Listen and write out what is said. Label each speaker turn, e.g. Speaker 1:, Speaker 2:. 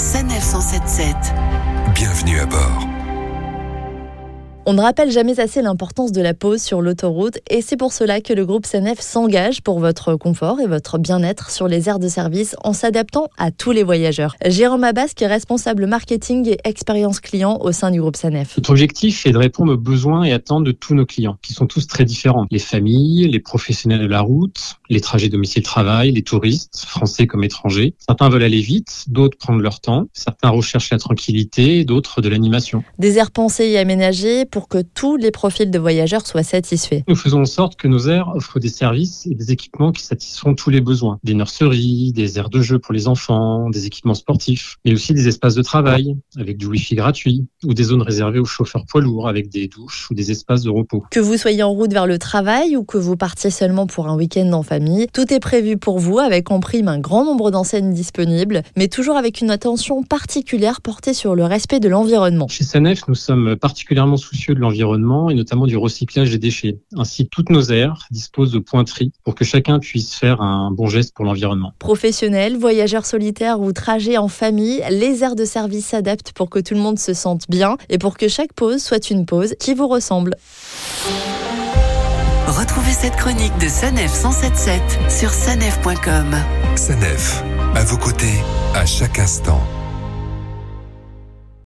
Speaker 1: Sanef 177.
Speaker 2: Bienvenue à bord.
Speaker 3: On ne rappelle jamais assez l'importance de la pause sur l'autoroute et c'est pour cela que le groupe SNF s'engage pour votre confort et votre bien-être sur les aires de service en s'adaptant à tous les voyageurs. Jérôme Abbas, qui est responsable marketing et expérience client au sein du groupe SNF.
Speaker 4: Notre objectif est de répondre aux besoins et attentes de tous nos clients, qui sont tous très différents. Les familles, les professionnels de la route, les trajets domicile-travail, les touristes, français comme étrangers. Certains veulent aller vite, d'autres prendre leur temps. Certains recherchent la tranquillité, d'autres de l'animation.
Speaker 3: Des aires pensées et aménagées pour que tous les profils de voyageurs soient satisfaits.
Speaker 4: Nous faisons en sorte que nos aires offrent des services et des équipements qui satisfont tous les besoins. Des nurseries, des aires de jeu pour les enfants, des équipements sportifs, mais aussi des espaces de travail avec du wifi gratuit ou des zones réservées aux chauffeurs poids lourds avec des douches ou des espaces de repos.
Speaker 3: Que vous soyez en route vers le travail ou que vous partiez seulement pour un week-end en famille, tout est prévu pour vous avec en prime un grand nombre d'enseignes disponibles, mais toujours avec une attention particulière portée sur le respect de l'environnement.
Speaker 4: Chez Sanef, nous sommes particulièrement soucieux de l'environnement et notamment du recyclage des déchets. Ainsi, toutes nos aires disposent de pointeries pour que chacun puisse faire un bon geste pour l'environnement.
Speaker 3: Professionnels, voyageurs solitaires ou trajets en famille, les aires de service s'adaptent pour que tout le monde se sente bien et pour que chaque pause soit une pause qui vous ressemble.
Speaker 1: Retrouvez cette chronique de Sanef 177 sur sanef.com.
Speaker 2: Sanef, à vos côtés, à chaque instant.